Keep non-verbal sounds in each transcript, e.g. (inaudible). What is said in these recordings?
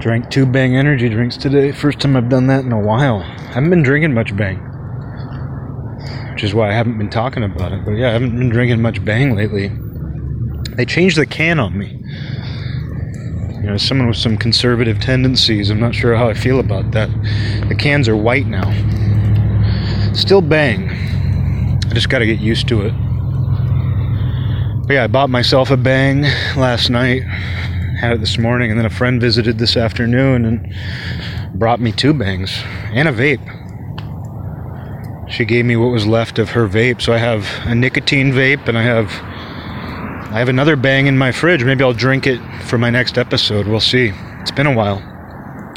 Drank two Bang energy drinks today. First time I've done that in a while. I haven't been drinking much Bang. Which is why I haven't been talking about it. But yeah, I haven't been drinking much Bang lately. They changed the can on me. You know, someone with some conservative tendencies, I'm not sure how I feel about that. The cans are white now. Still Bang. I just gotta get used to it. But yeah, I bought myself a Bang last night had it this morning, and then a friend visited this afternoon and brought me two bangs and a vape. She gave me what was left of her vape, so I have a nicotine vape and I have I have another bang in my fridge. Maybe I'll drink it for my next episode. We'll see. It's been a while.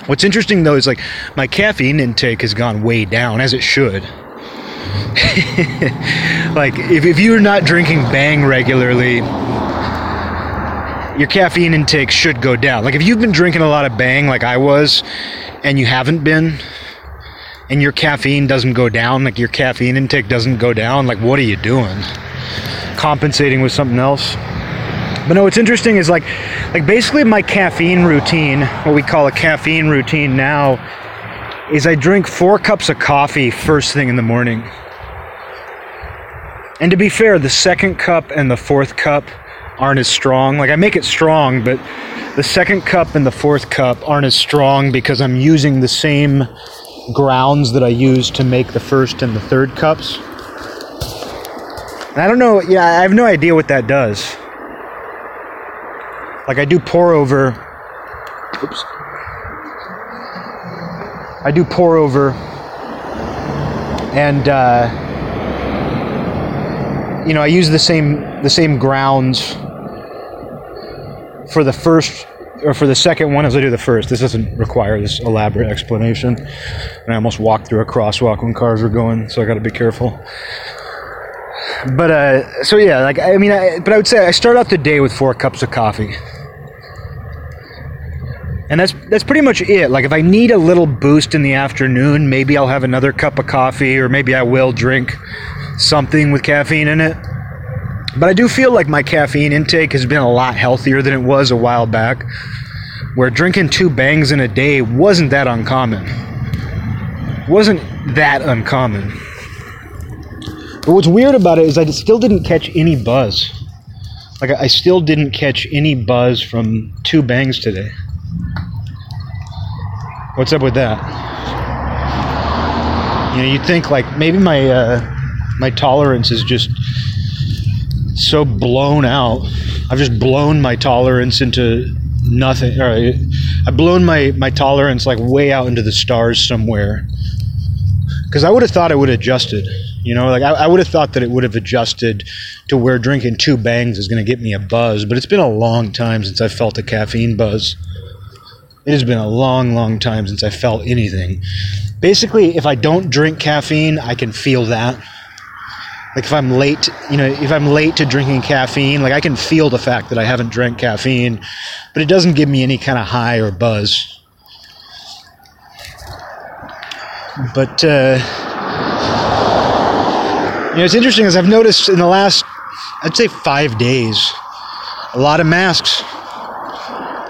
What's interesting though is like my caffeine intake has gone way down as it should. (laughs) like if, if you're not drinking bang regularly your caffeine intake should go down. Like if you've been drinking a lot of bang like I was and you haven't been and your caffeine doesn't go down, like your caffeine intake doesn't go down, like what are you doing? Compensating with something else? But no, what's interesting is like like basically my caffeine routine, what we call a caffeine routine now, is I drink four cups of coffee first thing in the morning. And to be fair, the second cup and the fourth cup aren't as strong. Like I make it strong, but the second cup and the fourth cup aren't as strong because I'm using the same grounds that I use to make the first and the third cups. I don't know, yeah, I have no idea what that does. Like I do pour over oops. I do pour over and uh, you know, I use the same the same grounds for the first or for the second one as I do the first. This doesn't require this elaborate explanation. And I almost walked through a crosswalk when cars were going, so I got to be careful. But uh, so yeah, like I mean, I, but I would say I start out the day with four cups of coffee, and that's that's pretty much it. Like if I need a little boost in the afternoon, maybe I'll have another cup of coffee, or maybe I will drink something with caffeine in it. But I do feel like my caffeine intake has been a lot healthier than it was a while back, where drinking two bangs in a day wasn't that uncommon. Wasn't that uncommon. But what's weird about it is I still didn't catch any buzz. Like I still didn't catch any buzz from two bangs today. What's up with that? You know, you'd think like maybe my uh, my tolerance is just so blown out. I've just blown my tolerance into nothing. Or I've blown my, my tolerance like way out into the stars somewhere. Because I would have thought it would have adjusted. You know, like I, I would have thought that it would have adjusted to where drinking two bangs is going to get me a buzz. But it's been a long time since I felt a caffeine buzz. It has been a long, long time since I felt anything. Basically, if I don't drink caffeine, I can feel that like if I'm late, you know, if I'm late to drinking caffeine, like I can feel the fact that I haven't drank caffeine, but it doesn't give me any kind of high or buzz. But uh, you know, it's interesting as I've noticed in the last, I'd say five days, a lot of masks.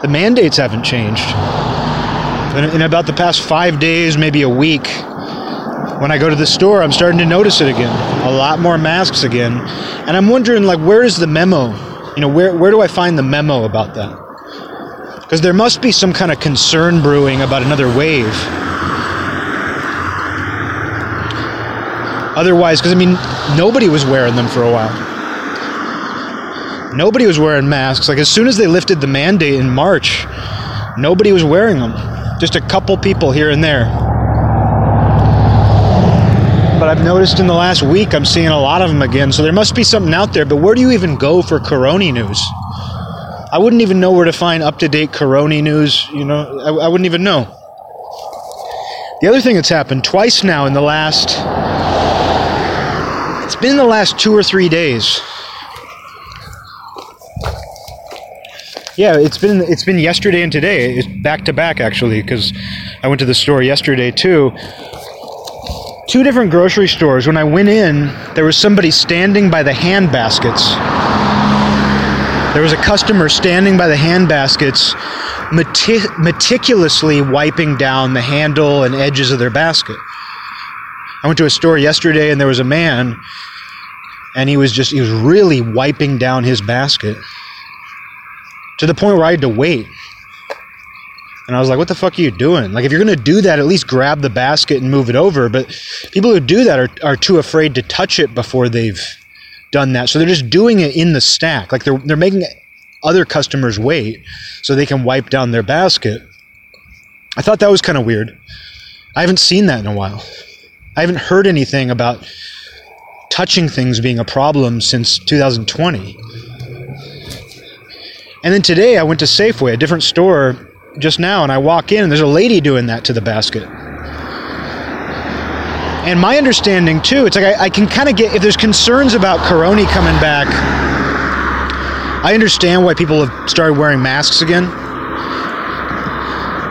The mandates haven't changed. In, in about the past five days, maybe a week, when I go to the store, I'm starting to notice it again. A lot more masks again. And I'm wondering, like, where is the memo? You know, where, where do I find the memo about that? Because there must be some kind of concern brewing about another wave. Otherwise, because I mean, nobody was wearing them for a while. Nobody was wearing masks. Like, as soon as they lifted the mandate in March, nobody was wearing them. Just a couple people here and there but I've noticed in the last week I'm seeing a lot of them again. So there must be something out there. But where do you even go for Corona news? I wouldn't even know where to find up to date Corona news. You know, I, I, wouldn't even know. The other thing that's happened twice now in the last. It's been the last two or three days. Yeah, it's been it's been yesterday and today. It's back to back actually because I went to the store yesterday too two different grocery stores. When I went in, there was somebody standing by the hand baskets. There was a customer standing by the hand baskets meti- meticulously wiping down the handle and edges of their basket. I went to a store yesterday and there was a man and he was just he was really wiping down his basket to the point where I had to wait. And I was like, what the fuck are you doing? Like, if you're going to do that, at least grab the basket and move it over. But people who do that are, are too afraid to touch it before they've done that. So they're just doing it in the stack. Like, they're, they're making other customers wait so they can wipe down their basket. I thought that was kind of weird. I haven't seen that in a while. I haven't heard anything about touching things being a problem since 2020. And then today I went to Safeway, a different store just now, and I walk in and there's a lady doing that to the basket. And my understanding too, it's like I, I can kind of get if there's concerns about Corona coming back. I understand why people have started wearing masks again.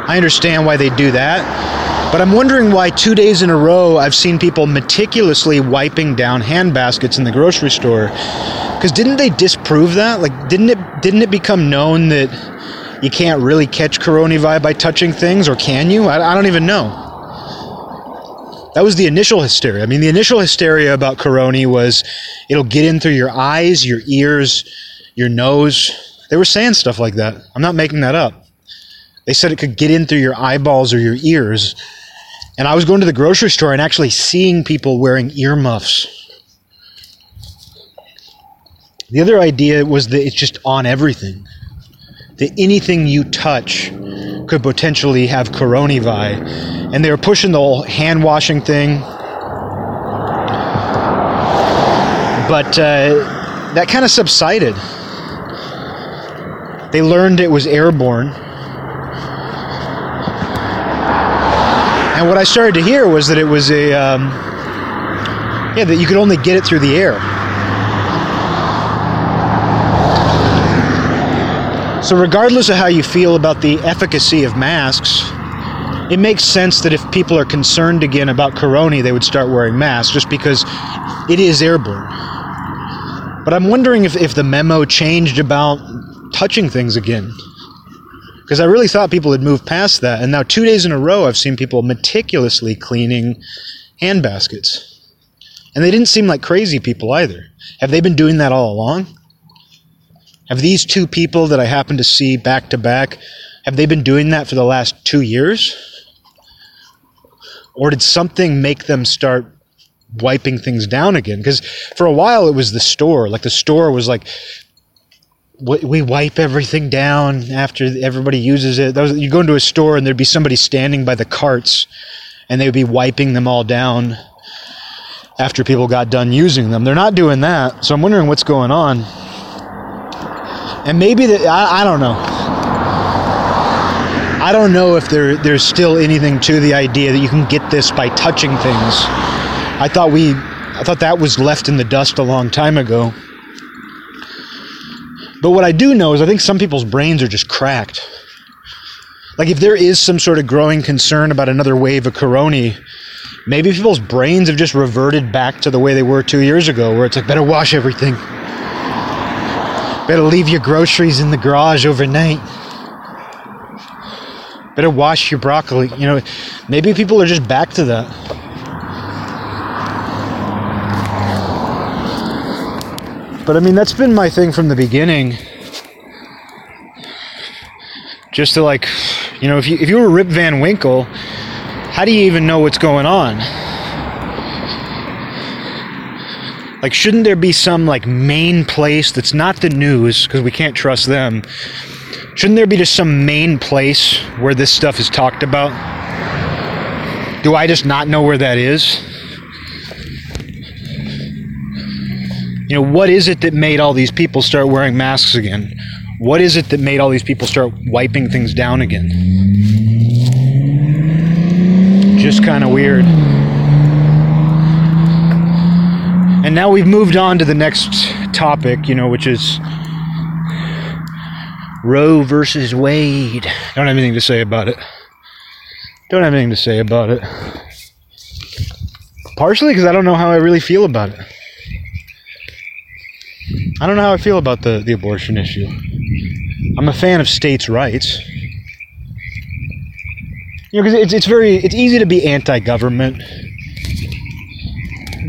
I understand why they do that. But I'm wondering why two days in a row I've seen people meticulously wiping down hand baskets in the grocery store. Because didn't they disprove that? Like, didn't it didn't it become known that you can't really catch coronavirus by touching things, or can you? I, I don't even know. That was the initial hysteria. I mean, the initial hysteria about corona was it'll get in through your eyes, your ears, your nose. They were saying stuff like that. I'm not making that up. They said it could get in through your eyeballs or your ears. And I was going to the grocery store and actually seeing people wearing earmuffs. The other idea was that it's just on everything. That anything you touch could potentially have coronavirus. And they were pushing the whole hand washing thing. But uh, that kind of subsided. They learned it was airborne. And what I started to hear was that it was a, um, yeah, that you could only get it through the air. So, regardless of how you feel about the efficacy of masks, it makes sense that if people are concerned again about corona, they would start wearing masks just because it is airborne. But I'm wondering if, if the memo changed about touching things again. Because I really thought people had moved past that. And now, two days in a row, I've seen people meticulously cleaning hand baskets. And they didn't seem like crazy people either. Have they been doing that all along? Have these two people that I happen to see back to back, have they been doing that for the last two years? Or did something make them start wiping things down again? Because for a while it was the store. Like the store was like, we wipe everything down after everybody uses it. You go into a store and there'd be somebody standing by the carts and they would be wiping them all down after people got done using them. They're not doing that. So I'm wondering what's going on. And maybe that I, I don't know. I don't know if there there's still anything to the idea that you can get this by touching things. I thought we I thought that was left in the dust a long time ago. But what I do know is I think some people's brains are just cracked. Like if there is some sort of growing concern about another wave of corona, maybe people's brains have just reverted back to the way they were 2 years ago where it's like better wash everything. Better leave your groceries in the garage overnight. Better wash your broccoli. You know, maybe people are just back to that. But I mean, that's been my thing from the beginning. Just to like, you know, if you if you were Rip Van Winkle, how do you even know what's going on? Like, shouldn't there be some like main place that's not the news because we can't trust them? Shouldn't there be just some main place where this stuff is talked about? Do I just not know where that is? You know, what is it that made all these people start wearing masks again? What is it that made all these people start wiping things down again? Just kind of weird. And now we've moved on to the next topic, you know, which is Roe versus Wade. I don't have anything to say about it. Don't have anything to say about it. Partially because I don't know how I really feel about it. I don't know how I feel about the, the abortion issue. I'm a fan of states' rights. You know, because it's, it's very it's easy to be anti-government,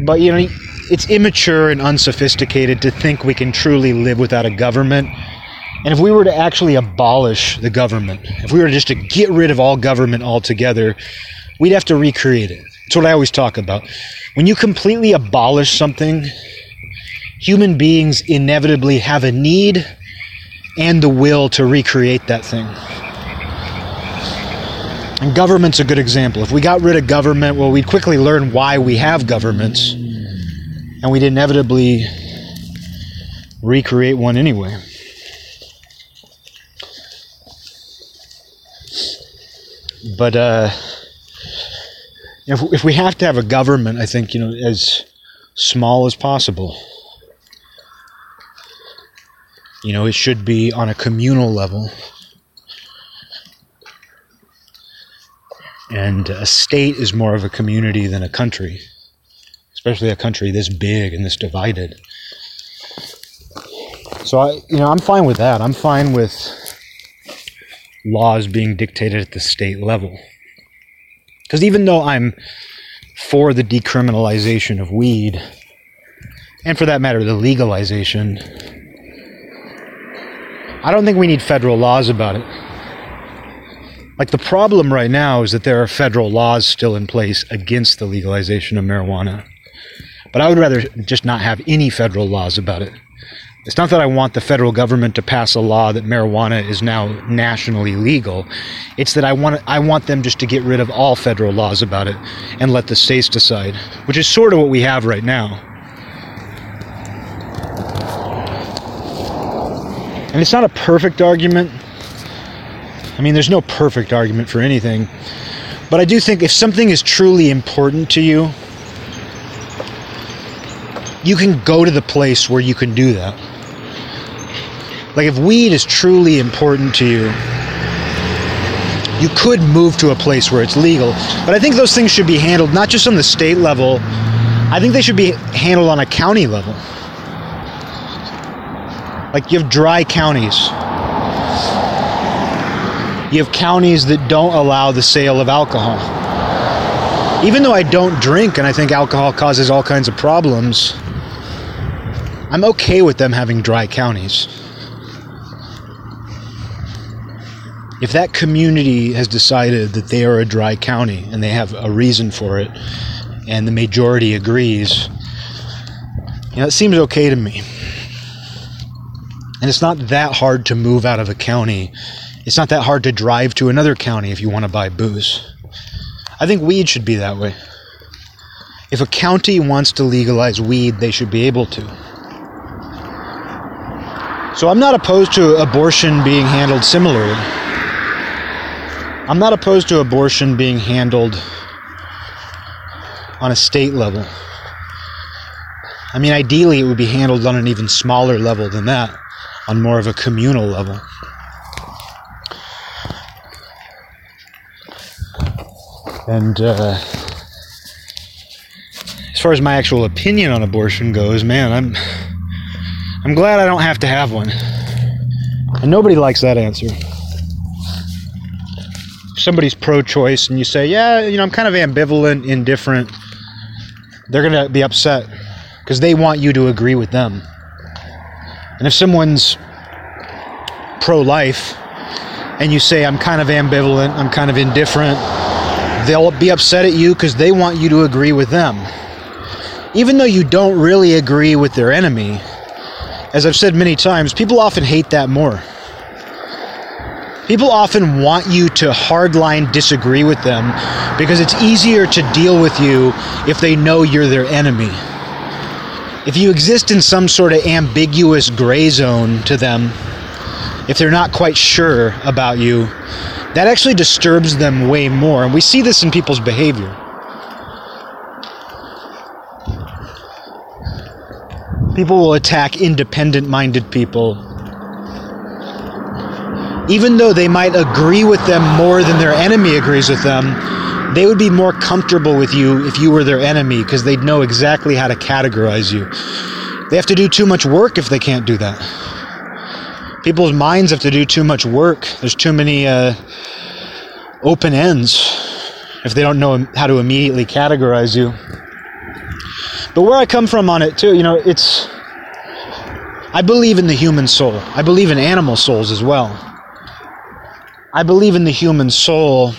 but you know it's immature and unsophisticated to think we can truly live without a government. And if we were to actually abolish the government, if we were just to get rid of all government altogether, we'd have to recreate it. That's what I always talk about. When you completely abolish something, human beings inevitably have a need and the will to recreate that thing. And government's a good example. If we got rid of government, well, we'd quickly learn why we have governments, and we'd inevitably recreate one anyway. But uh, if, if we have to have a government, I think, you know, as small as possible. You know, it should be on a communal level. And a state is more of a community than a country, especially a country this big and this divided. So I, you know, I'm fine with that. I'm fine with laws being dictated at the state level. Because even though I'm for the decriminalization of weed, and for that matter, the legalization, I don't think we need federal laws about it. Like the problem right now is that there are federal laws still in place against the legalization of marijuana. But I would rather just not have any federal laws about it. It's not that I want the federal government to pass a law that marijuana is now nationally legal. It's that I want I want them just to get rid of all federal laws about it and let the states decide, which is sort of what we have right now. And it's not a perfect argument, I mean, there's no perfect argument for anything. But I do think if something is truly important to you, you can go to the place where you can do that. Like if weed is truly important to you, you could move to a place where it's legal. But I think those things should be handled not just on the state level, I think they should be handled on a county level. Like you have dry counties you have counties that don't allow the sale of alcohol. Even though I don't drink and I think alcohol causes all kinds of problems, I'm okay with them having dry counties. If that community has decided that they are a dry county and they have a reason for it, and the majority agrees, you know, it seems okay to me. And it's not that hard to move out of a county it's not that hard to drive to another county if you want to buy booze. I think weed should be that way. If a county wants to legalize weed, they should be able to. So I'm not opposed to abortion being handled similarly. I'm not opposed to abortion being handled on a state level. I mean, ideally, it would be handled on an even smaller level than that, on more of a communal level. And uh, as far as my actual opinion on abortion goes, man, I'm I'm glad I don't have to have one. And nobody likes that answer. If somebody's pro-choice and you say, "Yeah, you know, I'm kind of ambivalent, indifferent," they're gonna be upset because they want you to agree with them. And if someone's pro-life and you say, "I'm kind of ambivalent, I'm kind of indifferent," they'll be upset at you because they want you to agree with them. Even though you don't really agree with their enemy, as I've said many times, people often hate that more. People often want you to hardline disagree with them because it's easier to deal with you if they know you're their enemy. If you exist in some sort of ambiguous gray zone to them, if they're not quite sure about you, that actually disturbs them way more. And we see this in people's behavior. People will attack independent minded people. Even though they might agree with them more than their enemy agrees with them, they would be more comfortable with you if you were their enemy because they'd know exactly how to categorize you. They have to do too much work if they can't do that people's minds have to do too much work. There's too many uh, open ends if they don't know how to immediately categorize you. But where I come from on it too, you know, it's I believe in the human soul. I believe in animal souls as well. I believe in the human soul.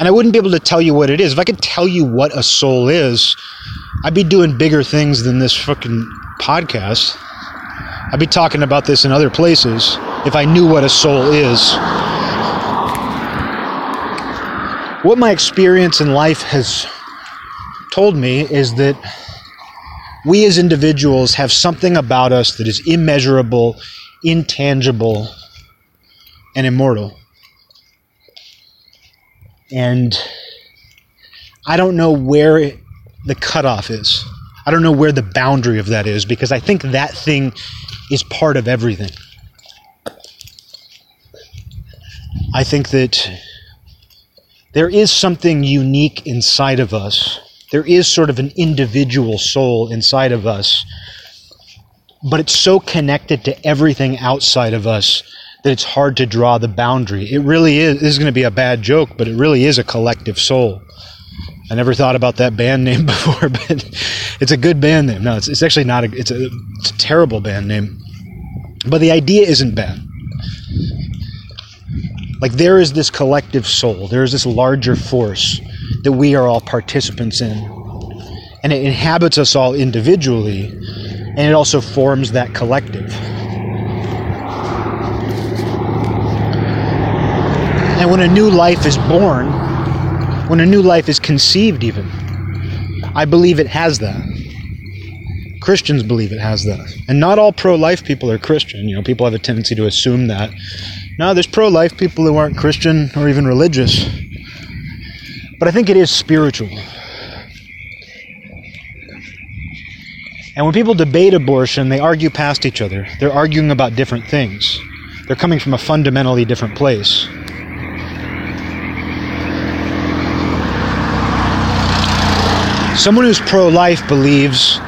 And I wouldn't be able to tell you what it is. If I could tell you what a soul is, I'd be doing bigger things than this fucking podcast. I'd be talking about this in other places if I knew what a soul is. What my experience in life has told me is that we as individuals have something about us that is immeasurable, intangible, and immortal. And I don't know where the cutoff is. I don't know where the boundary of that is because I think that thing is part of everything. I think that there is something unique inside of us. There is sort of an individual soul inside of us, but it's so connected to everything outside of us that it's hard to draw the boundary. It really is. This is going to be a bad joke, but it really is a collective soul. I never thought about that band (laughs) name before, but it's a good band name. No, it's, it's actually not a it's, a. it's a terrible band name. But the idea isn't bad. Like there is this collective soul, there is this larger force that we are all participants in. And it inhabits us all individually, and it also forms that collective. And when a new life is born, when a new life is conceived, even, I believe it has that. Christians believe it has that. And not all pro life people are Christian. You know, people have a tendency to assume that. No, there's pro life people who aren't Christian or even religious. But I think it is spiritual. And when people debate abortion, they argue past each other. They're arguing about different things. They're coming from a fundamentally different place. Someone who's pro life believes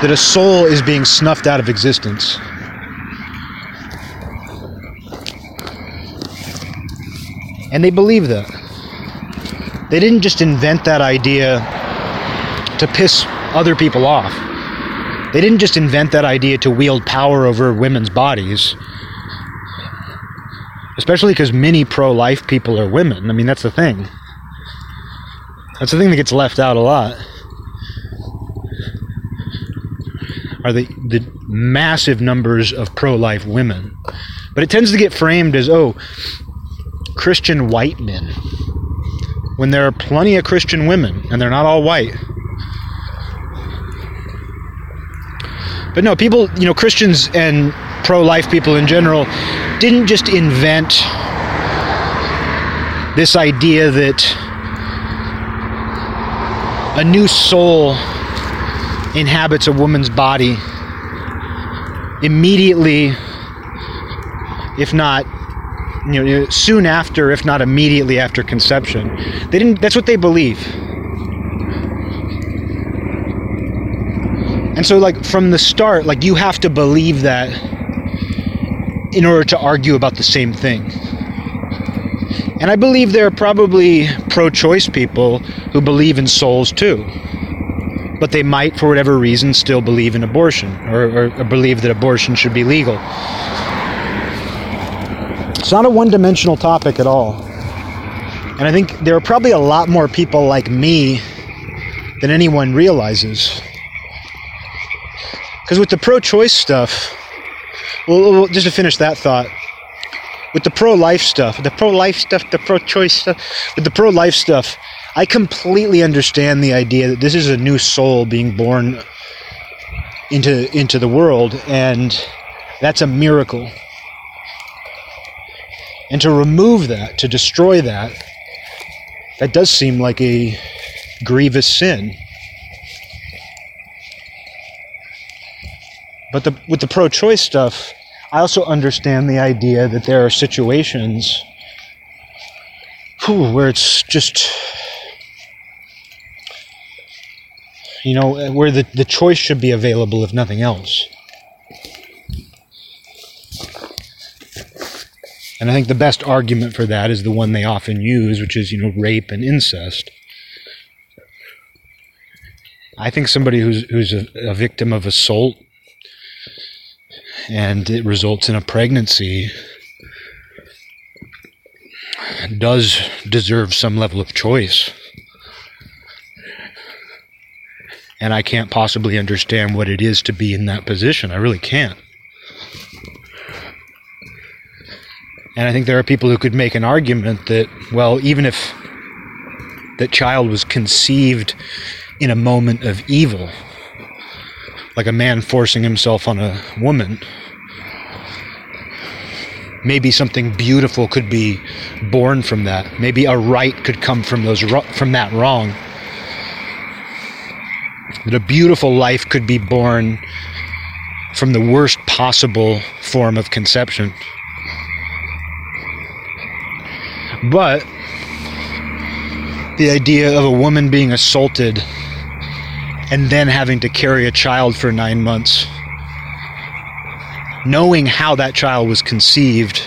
that a soul is being snuffed out of existence. And they believe that. They didn't just invent that idea to piss other people off. They didn't just invent that idea to wield power over women's bodies. Especially because many pro life people are women. I mean, that's the thing. That's the thing that gets left out a lot. are the, the massive numbers of pro life women. But it tends to get framed as, oh, Christian white men. When there are plenty of Christian women, and they're not all white. But no, people, you know, Christians and pro life people in general didn't just invent this idea that a new soul inhabits a woman's body immediately, if not you know, soon after, if not immediately after conception. They didn't. That's what they believe. And so, like from the start, like you have to believe that in order to argue about the same thing. And I believe there are probably pro-choice people who believe in souls too but they might, for whatever reason, still believe in abortion or, or, or believe that abortion should be legal. It's not a one dimensional topic at all. And I think there are probably a lot more people like me than anyone realizes. Because with the pro choice stuff, well, just to finish that thought, with the pro life stuff, the pro life stuff, the pro choice stuff, with the pro life stuff, I completely understand the idea that this is a new soul being born into into the world and that's a miracle. And to remove that, to destroy that, that does seem like a grievous sin. But the, with the pro choice stuff, I also understand the idea that there are situations whew, where it's just you know, where the, the choice should be available if nothing else. And I think the best argument for that is the one they often use, which is, you know, rape and incest. I think somebody who's who's a, a victim of assault and it results in a pregnancy does deserve some level of choice. And I can't possibly understand what it is to be in that position. I really can't. And I think there are people who could make an argument that, well, even if that child was conceived in a moment of evil, like a man forcing himself on a woman, maybe something beautiful could be born from that. Maybe a right could come from those from that wrong. That a beautiful life could be born from the worst possible form of conception. But the idea of a woman being assaulted and then having to carry a child for nine months, knowing how that child was conceived,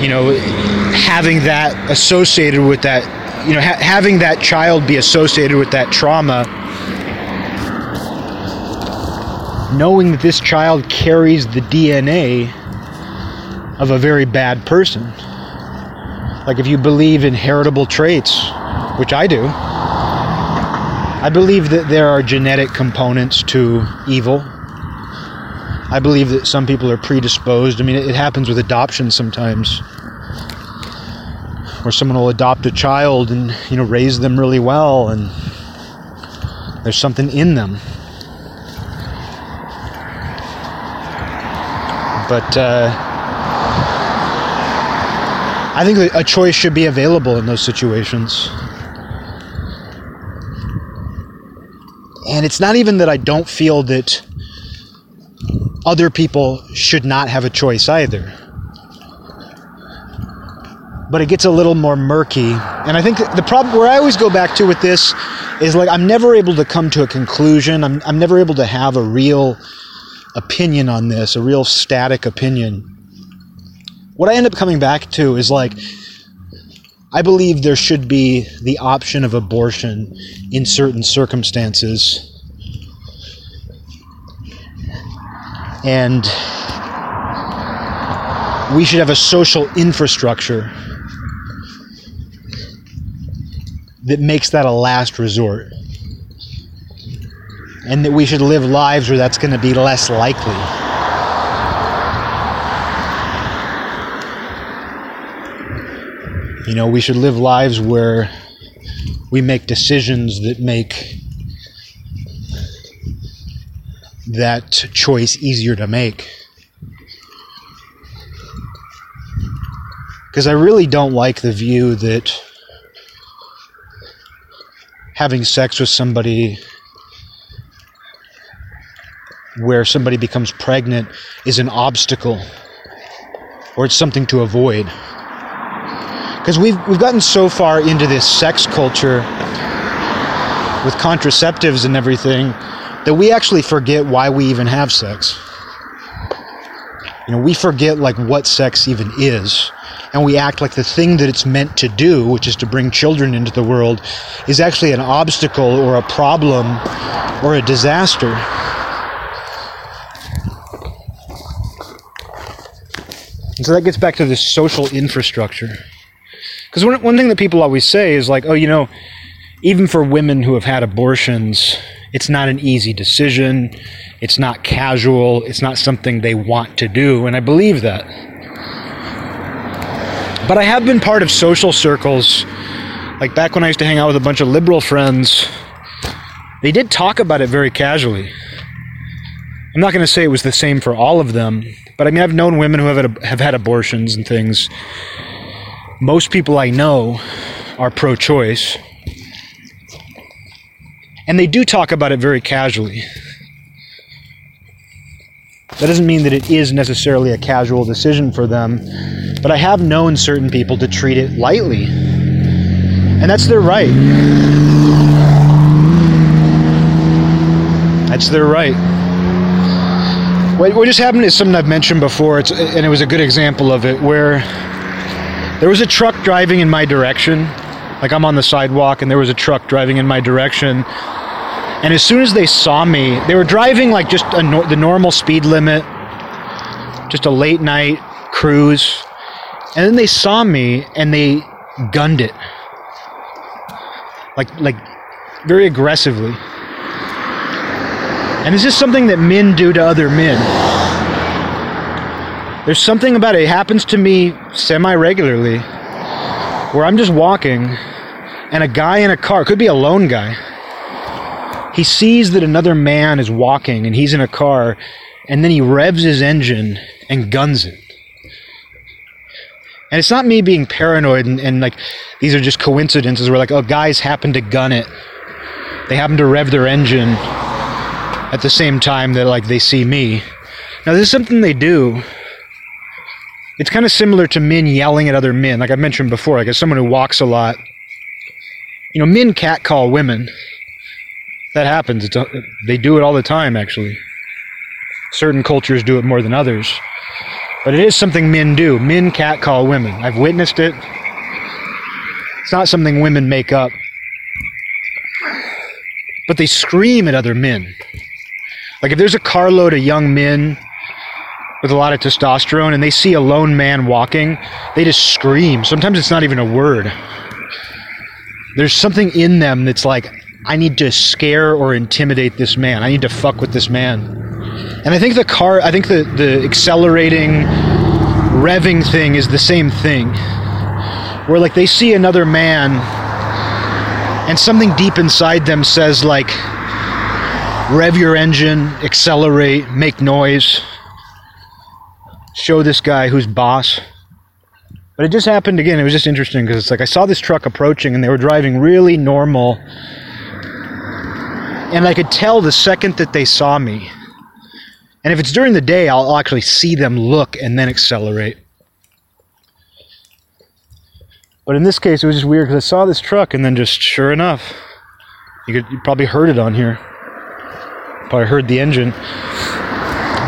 you know, having that associated with that, you know, ha- having that child be associated with that trauma knowing that this child carries the DNA of a very bad person. Like if you believe in heritable traits, which I do, I believe that there are genetic components to evil. I believe that some people are predisposed. I mean, it happens with adoption sometimes. Where someone will adopt a child and, you know, raise them really well and there's something in them. But uh, I think a choice should be available in those situations. And it's not even that I don't feel that other people should not have a choice either. But it gets a little more murky. And I think the problem where I always go back to with this is like I'm never able to come to a conclusion. I'm, I'm never able to have a real opinion on this, a real static opinion what I end up coming back to is like, I believe there should be the option of abortion in certain circumstances. And we should have a social infrastructure that makes that a last resort. And that we should live lives where that's going to be less likely. You know, we should live lives where we make decisions that make that choice easier to make. Because I really don't like the view that having sex with somebody where somebody becomes pregnant is an obstacle or it's something to avoid because we've we've gotten so far into this sex culture with contraceptives and everything that we actually forget why we even have sex. You know, we forget like what sex even is. And we act like the thing that it's meant to do, which is to bring children into the world, is actually an obstacle or a problem or a disaster. And so that gets back to this social infrastructure. Because one, one thing that people always say is like, oh, you know, even for women who have had abortions, it's not an easy decision. It's not casual. It's not something they want to do. And I believe that. But I have been part of social circles, like back when I used to hang out with a bunch of liberal friends, they did talk about it very casually. I'm not going to say it was the same for all of them, but I mean, I've known women who have had, have had abortions and things most people I know are pro choice. And they do talk about it very casually. That doesn't mean that it is necessarily a casual decision for them, but I have known certain people to treat it lightly. And that's their right. That's their right. What, what just happened is something I've mentioned before, it's, and it was a good example of it, where there was a truck driving in my direction. Like I'm on the sidewalk, and there was a truck driving in my direction. And as soon as they saw me, they were driving like just a, the normal speed limit, just a late night cruise. And then they saw me and they gunned it. Like like very aggressively. And this is something that men do to other men. There's something about it, it happens to me semi regularly where I'm just walking and a guy in a car, could be a lone guy, he sees that another man is walking and he's in a car and then he revs his engine and guns it. And it's not me being paranoid and, and, like these are just coincidences where like oh guys happen to gun it. They happen to rev their engine at the same time that like they see me. Now this is something they do. It's kind of similar to men yelling at other men, like I mentioned before, like as someone who walks a lot. You know, men catcall women. That happens. It's, uh, they do it all the time, actually. Certain cultures do it more than others. But it is something men do. Men catcall women. I've witnessed it. It's not something women make up. But they scream at other men. Like if there's a carload of young men with a lot of testosterone and they see a lone man walking, they just scream. Sometimes it's not even a word. There's something in them that's like, I need to scare or intimidate this man. I need to fuck with this man. And I think the car, I think the, the accelerating, revving thing is the same thing. Where like they see another man and something deep inside them says like, rev your engine, accelerate, make noise, show this guy who's boss. But it just happened again. It was just interesting because it's like I saw this truck approaching and they were driving really normal. And I could tell the second that they saw me. And if it's during the day, I'll actually see them look and then accelerate. But in this case, it was just weird because I saw this truck and then just sure enough, you, could, you probably heard it on here. Probably heard the engine.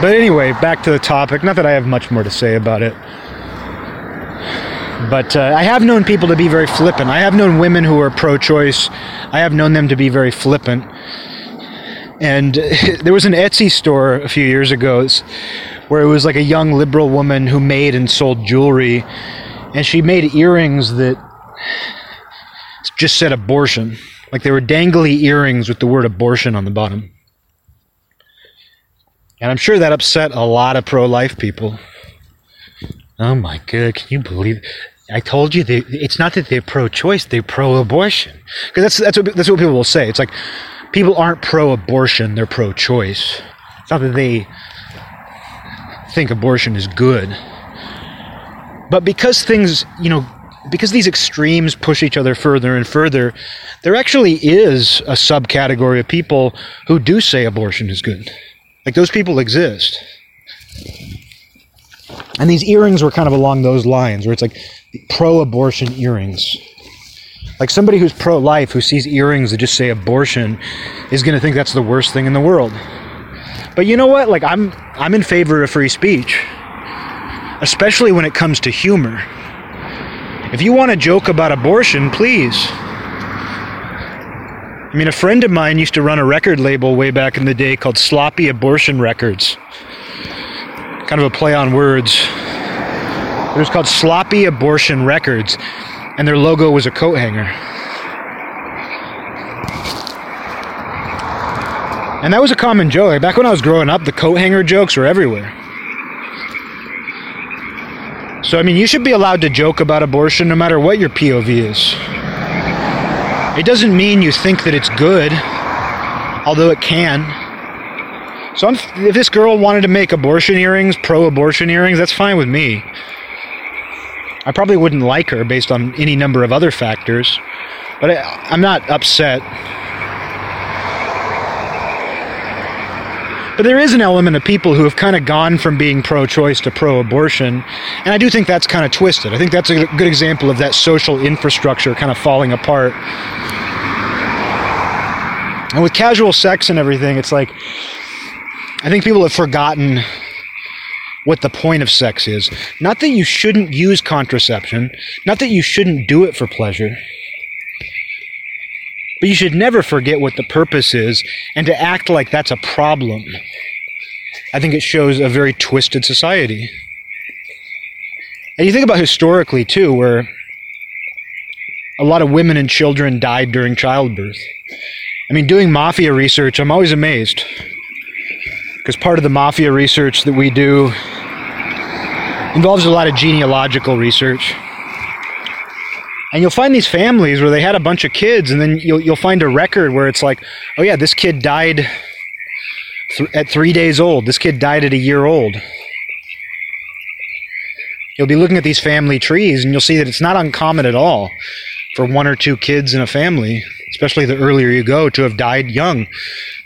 But anyway, back to the topic. Not that I have much more to say about it. But uh, I have known people to be very flippant. I have known women who are pro choice. I have known them to be very flippant. And (laughs) there was an Etsy store a few years ago where it was like a young liberal woman who made and sold jewelry. And she made earrings that just said abortion. Like they were dangly earrings with the word abortion on the bottom. And I'm sure that upset a lot of pro life people. Oh my god, can you believe it? I told you they, it's not that they're pro-choice; they're pro-abortion. Because that's that's what that's what people will say. It's like people aren't pro-abortion; they're pro-choice. It's not that they think abortion is good, but because things, you know, because these extremes push each other further and further, there actually is a subcategory of people who do say abortion is good. Like those people exist. And these earrings were kind of along those lines, where it's like pro abortion earrings. Like somebody who's pro life, who sees earrings that just say abortion, is going to think that's the worst thing in the world. But you know what? Like I'm I'm in favor of free speech. Especially when it comes to humor. If you want to joke about abortion, please. I mean, a friend of mine used to run a record label way back in the day called Sloppy Abortion Records. Kind of a play on words. It was called Sloppy Abortion Records, and their logo was a coat hanger. And that was a common joke. Back when I was growing up, the coat hanger jokes were everywhere. So, I mean, you should be allowed to joke about abortion no matter what your POV is. It doesn't mean you think that it's good, although it can. So, I'm, if this girl wanted to make abortion earrings, pro abortion earrings, that's fine with me. I probably wouldn't like her based on any number of other factors, but I, I'm not upset But there is an element of people who have kind of gone from being pro choice to pro abortion. And I do think that's kind of twisted. I think that's a good example of that social infrastructure kind of falling apart. And with casual sex and everything, it's like I think people have forgotten what the point of sex is. Not that you shouldn't use contraception, not that you shouldn't do it for pleasure, but you should never forget what the purpose is and to act like that's a problem. I think it shows a very twisted society. And you think about historically, too, where a lot of women and children died during childbirth. I mean, doing mafia research, I'm always amazed. Because part of the mafia research that we do involves a lot of genealogical research. And you'll find these families where they had a bunch of kids, and then you'll, you'll find a record where it's like, oh, yeah, this kid died th- at three days old. This kid died at a year old. You'll be looking at these family trees, and you'll see that it's not uncommon at all for one or two kids in a family, especially the earlier you go, to have died young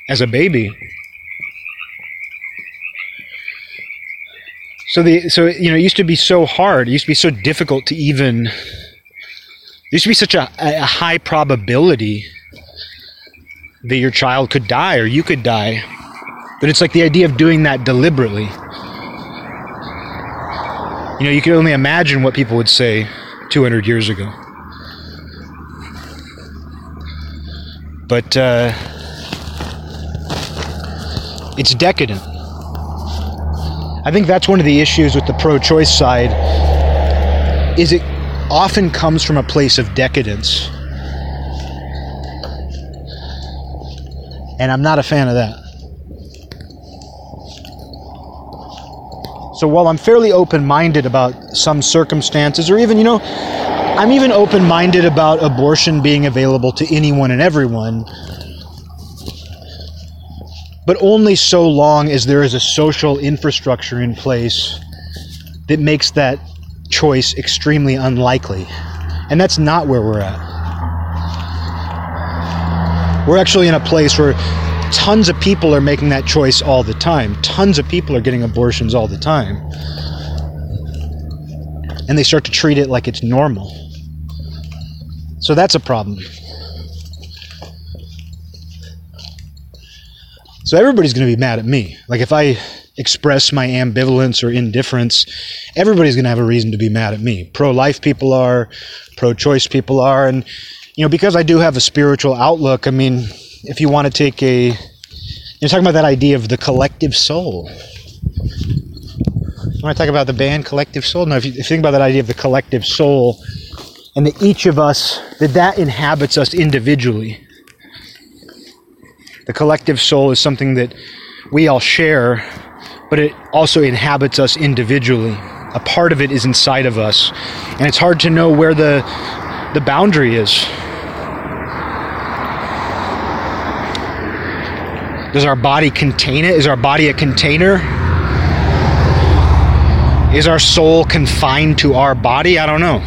as a baby. So the so you know it used to be so hard. It used to be so difficult to even. It used to be such a, a high probability that your child could die or you could die. But it's like the idea of doing that deliberately. You know, you can only imagine what people would say 200 years ago. But uh, it's decadent. I think that's one of the issues with the pro-choice side is it often comes from a place of decadence. And I'm not a fan of that. So while I'm fairly open-minded about some circumstances or even, you know, I'm even open-minded about abortion being available to anyone and everyone but only so long as there is a social infrastructure in place that makes that choice extremely unlikely. And that's not where we're at. We're actually in a place where tons of people are making that choice all the time. Tons of people are getting abortions all the time. And they start to treat it like it's normal. So that's a problem. So everybody's going to be mad at me. Like if I express my ambivalence or indifference, everybody's going to have a reason to be mad at me. Pro life people are, pro choice people are. And, you know, because I do have a spiritual outlook, I mean, if you want to take a, you're talking about that idea of the collective soul. When I talk about the band Collective Soul, now if you, if you think about that idea of the collective soul, and that each of us, that that inhabits us individually the collective soul is something that we all share, but it also inhabits us individually. A part of it is inside of us, and it's hard to know where the the boundary is. Does our body contain it? Is our body a container? Is our soul confined to our body? I don't know.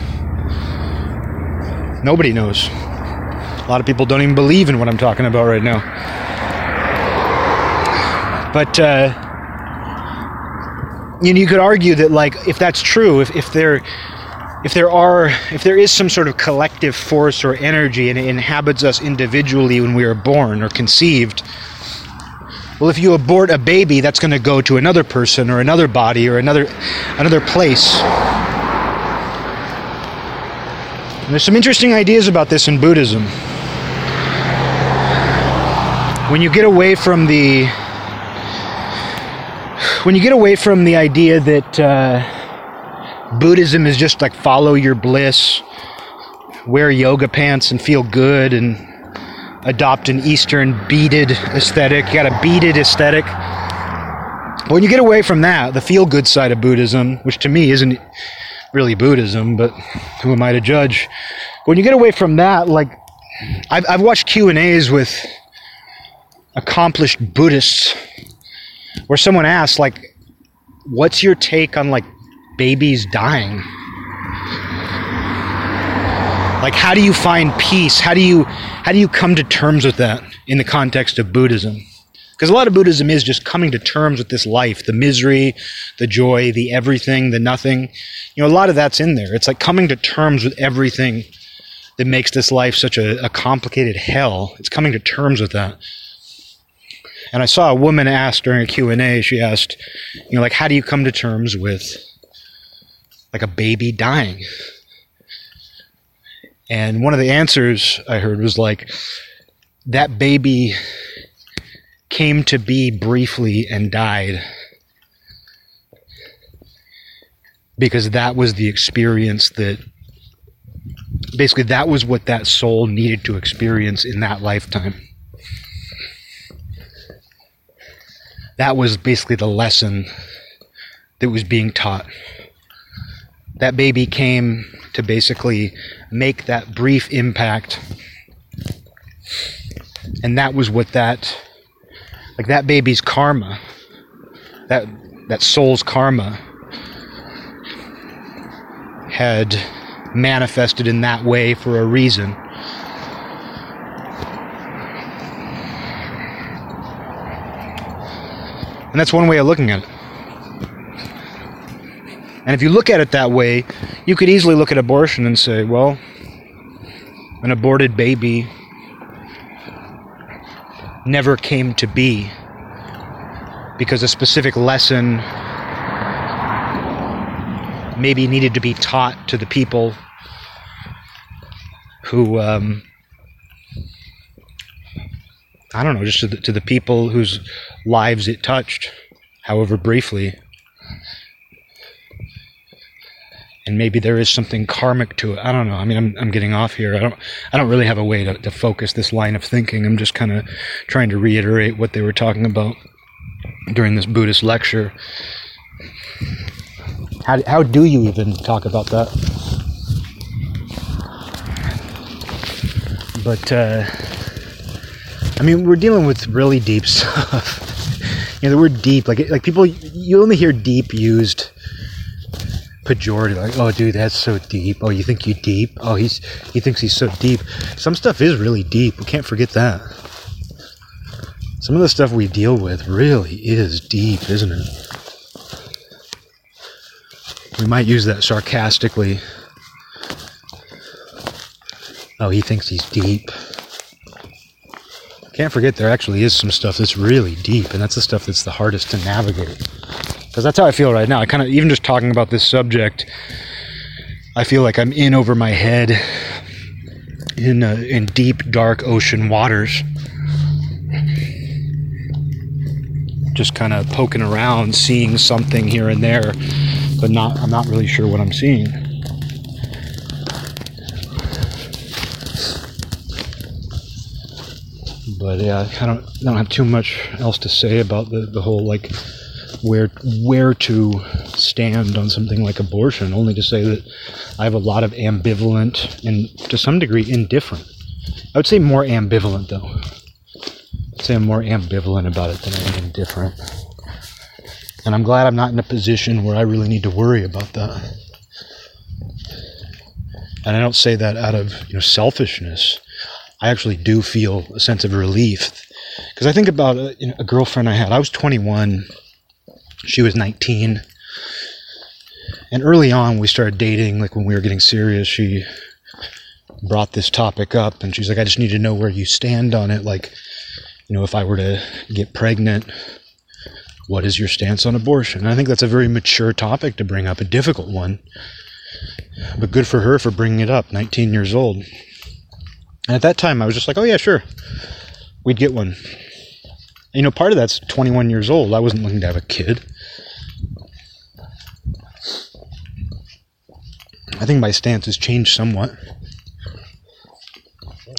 Nobody knows. A lot of people don't even believe in what I'm talking about right now. But uh, you know, you could argue that like if that's true, if, if there if there are if there is some sort of collective force or energy and it inhabits us individually when we are born or conceived, well, if you abort a baby, that's going to go to another person or another body or another another place. And there's some interesting ideas about this in Buddhism. When you get away from the when you get away from the idea that uh, Buddhism is just like follow your bliss, wear yoga pants and feel good, and adopt an Eastern beaded aesthetic, you got a beaded aesthetic. When you get away from that, the feel good side of Buddhism, which to me isn't really Buddhism, but who am I to judge? When you get away from that, like I've, I've watched Q and A's with accomplished Buddhists where someone asks like what's your take on like babies dying like how do you find peace? How do you how do you come to terms with that in the context of buddhism? Because a lot of buddhism is just coming to terms with this life the misery the joy the everything the nothing. You know a lot of that's in there. It's like coming to terms with everything that makes this life such a, a complicated hell. It's coming to terms with that. And I saw a woman ask during a Q&A, she asked, you know, like, how do you come to terms with like a baby dying? And one of the answers I heard was like, that baby came to be briefly and died because that was the experience that basically that was what that soul needed to experience in that lifetime. That was basically the lesson that was being taught. That baby came to basically make that brief impact. And that was what that like that baby's karma that that soul's karma had manifested in that way for a reason. And that's one way of looking at it and if you look at it that way you could easily look at abortion and say well an aborted baby never came to be because a specific lesson maybe needed to be taught to the people who um, I don't know, just to the, to the people whose lives it touched, however briefly. And maybe there is something karmic to it. I don't know. I mean, I'm, I'm getting off here. I don't I don't really have a way to, to focus this line of thinking. I'm just kind of trying to reiterate what they were talking about during this Buddhist lecture. How, how do you even talk about that? But, uh, I mean, we're dealing with really deep (laughs) stuff. you know, the word deep, like, like people, you only hear deep used pejorative, like, oh, dude, that's so deep. Oh, you think you deep? Oh, he's, he thinks he's so deep. Some stuff is really deep. We can't forget that. Some of the stuff we deal with really is deep, isn't it? We might use that sarcastically. Oh, he thinks he's deep. Can't forget there actually is some stuff that's really deep, and that's the stuff that's the hardest to navigate. Because that's how I feel right now. I kind of, even just talking about this subject, I feel like I'm in over my head in, uh, in deep, dark ocean waters. Just kind of poking around, seeing something here and there but not I'm not really sure what I'm seeing. But yeah, I don't don't have too much else to say about the, the whole like where where to stand on something like abortion. Only to say that I have a lot of ambivalent and to some degree indifferent. I would say more ambivalent though. I'd say I'm more ambivalent about it than I am indifferent. And I'm glad I'm not in a position where I really need to worry about that. And I don't say that out of you know selfishness. I actually do feel a sense of relief because I think about a, you know, a girlfriend I had. I was 21, she was 19, and early on we started dating. Like when we were getting serious, she brought this topic up, and she's like, "I just need to know where you stand on it. Like, you know, if I were to get pregnant, what is your stance on abortion? And I think that's a very mature topic to bring up, a difficult one. But good for her for bringing it up, 19 years old. And at that time, I was just like, oh, yeah, sure. We'd get one. You know, part of that's 21 years old. I wasn't looking to have a kid. I think my stance has changed somewhat.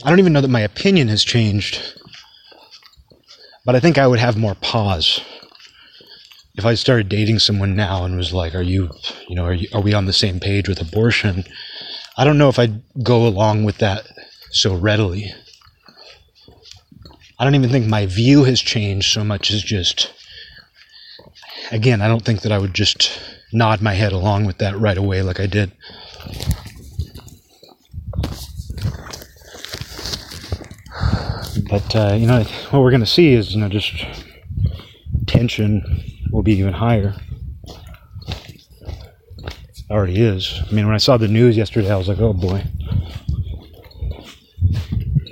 I don't even know that my opinion has changed, but I think I would have more pause if I started dating someone now and was like, "Are you, you know, are you, are we on the same page with abortion?" I don't know if I'd go along with that so readily. I don't even think my view has changed so much as just again, I don't think that I would just nod my head along with that right away like I did. But uh, you know, what we're going to see is you know just tension will be even higher. It already is. I mean, when I saw the news yesterday, I was like, oh boy.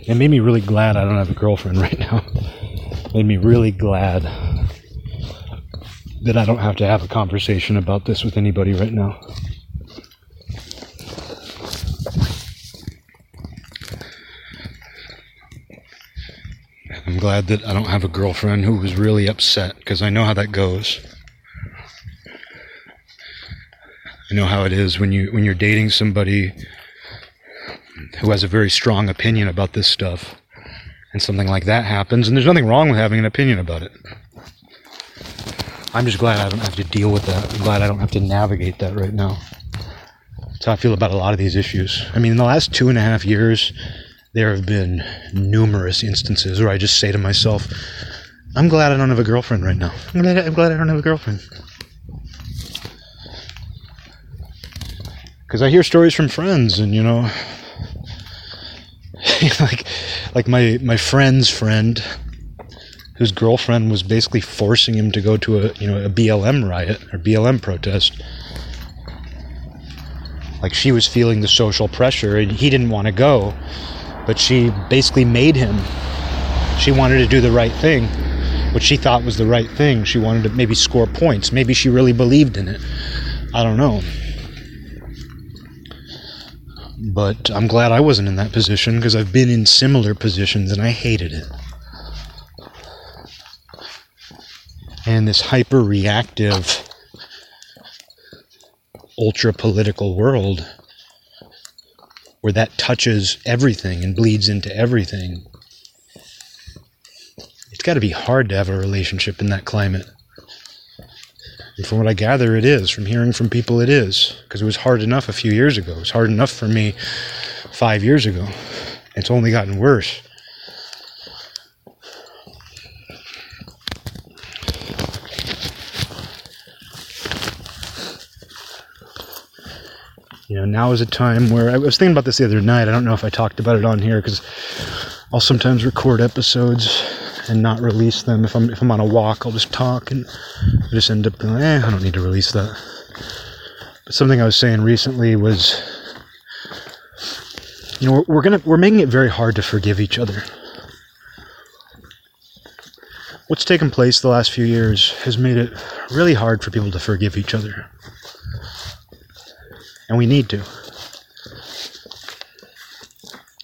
It made me really glad I don't have a girlfriend right now. It made me really glad that I don't have to have a conversation about this with anybody right now. I'm glad that I don't have a girlfriend who was really upset because I know how that goes. I know how it is when you when you're dating somebody who has a very strong opinion about this stuff and something like that happens and there's nothing wrong with having an opinion about it. I'm just glad I don't have to deal with that. I'm glad I don't have to navigate that right now. That's how I feel about a lot of these issues. I mean, in the last two and a half years, there have been numerous instances where I just say to myself, I'm glad I don't have a girlfriend right now. I'm glad, I'm glad I don't have a girlfriend. Because I hear stories from friends, and you know, (laughs) like, like my my friend's friend, whose girlfriend was basically forcing him to go to a you know a BLM riot or BLM protest. Like she was feeling the social pressure, and he didn't want to go, but she basically made him. She wanted to do the right thing, what she thought was the right thing. She wanted to maybe score points. Maybe she really believed in it. I don't know. But I'm glad I wasn't in that position because I've been in similar positions and I hated it. And this hyper reactive, ultra political world where that touches everything and bleeds into everything. It's got to be hard to have a relationship in that climate. And from what I gather, it is. From hearing from people, it is. Because it was hard enough a few years ago. It was hard enough for me five years ago. It's only gotten worse. You know, now is a time where I was thinking about this the other night. I don't know if I talked about it on here because I'll sometimes record episodes and not release them. If I'm if I'm on a walk, I'll just talk and I just end up going, eh, I don't need to release that. But something I was saying recently was, you know, we're, we're gonna we're making it very hard to forgive each other. What's taken place the last few years has made it really hard for people to forgive each other. And we need to.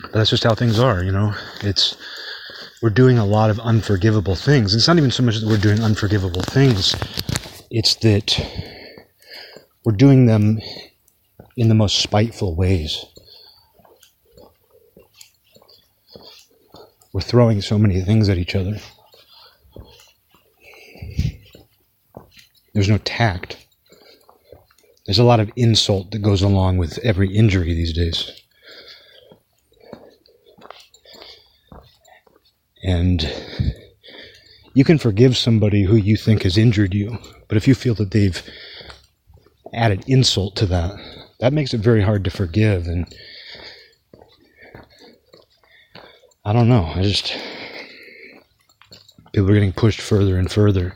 But that's just how things are, you know. It's we're doing a lot of unforgivable things. It's not even so much that we're doing unforgivable things, it's that we're doing them in the most spiteful ways. We're throwing so many things at each other. There's no tact. There's a lot of insult that goes along with every injury these days. And you can forgive somebody who you think has injured you, but if you feel that they've added insult to that, that makes it very hard to forgive. And I don't know. I just. People are getting pushed further and further.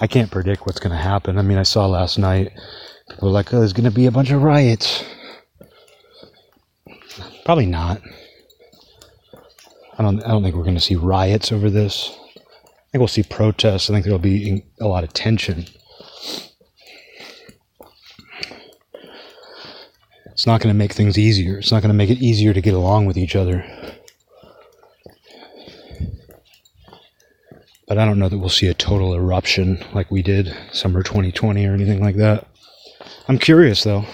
I can't predict what's going to happen. I mean, I saw last night, people were like, oh, there's going to be a bunch of riots. Probably not. I don't. I don't think we're going to see riots over this. I think we'll see protests. I think there'll be a lot of tension. It's not going to make things easier. It's not going to make it easier to get along with each other. But I don't know that we'll see a total eruption like we did summer 2020 or anything like that. I'm curious though.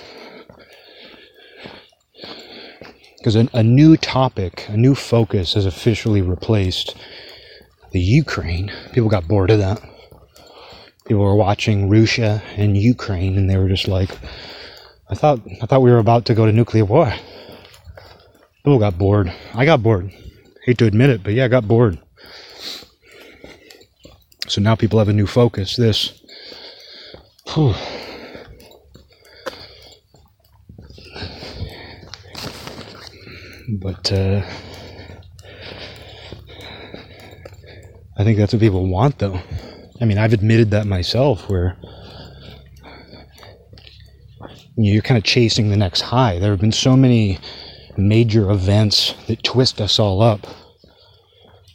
Because a, a, new topic, a new focus has officially replaced the Ukraine. People got bored of that. People were watching Russia and Ukraine, and they were just like, "I thought, I thought we were about to go to nuclear war." People got bored. I got bored. Hate to admit it, but yeah, I got bored. So now people have a new focus. This. Whew, But uh, I think that's what people want, though. I mean, I've admitted that myself, where you're kind of chasing the next high. There have been so many major events that twist us all up.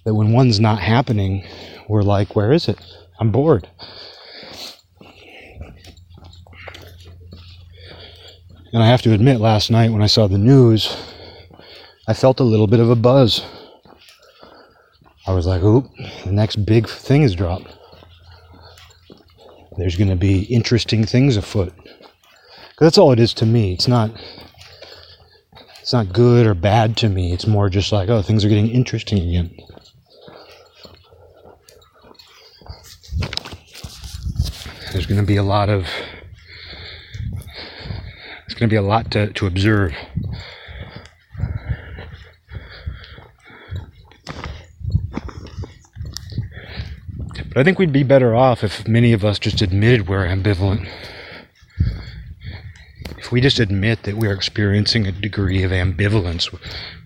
that when one's not happening, we're like, where is it? I'm bored. And I have to admit, last night when I saw the news, I felt a little bit of a buzz. I was like, oop, the next big thing is dropped. There's going to be interesting things afoot. That's all it is to me. It's not it's not good or bad to me. It's more just like, oh, things are getting interesting again. There's going to be a lot of there's going to be a lot to, to observe. But I think we'd be better off if many of us just admitted we're ambivalent. If we just admit that we are experiencing a degree of ambivalence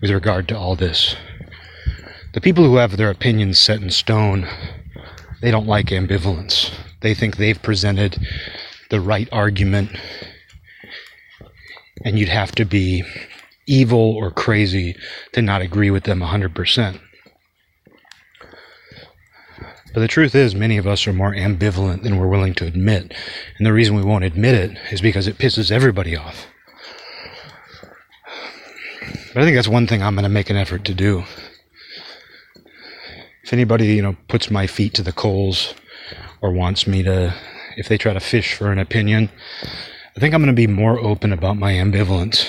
with regard to all this. The people who have their opinions set in stone, they don't like ambivalence. They think they've presented the right argument, and you'd have to be evil or crazy to not agree with them 100%. But the truth is, many of us are more ambivalent than we're willing to admit. And the reason we won't admit it is because it pisses everybody off. But I think that's one thing I'm going to make an effort to do. If anybody, you know, puts my feet to the coals or wants me to, if they try to fish for an opinion, I think I'm going to be more open about my ambivalence.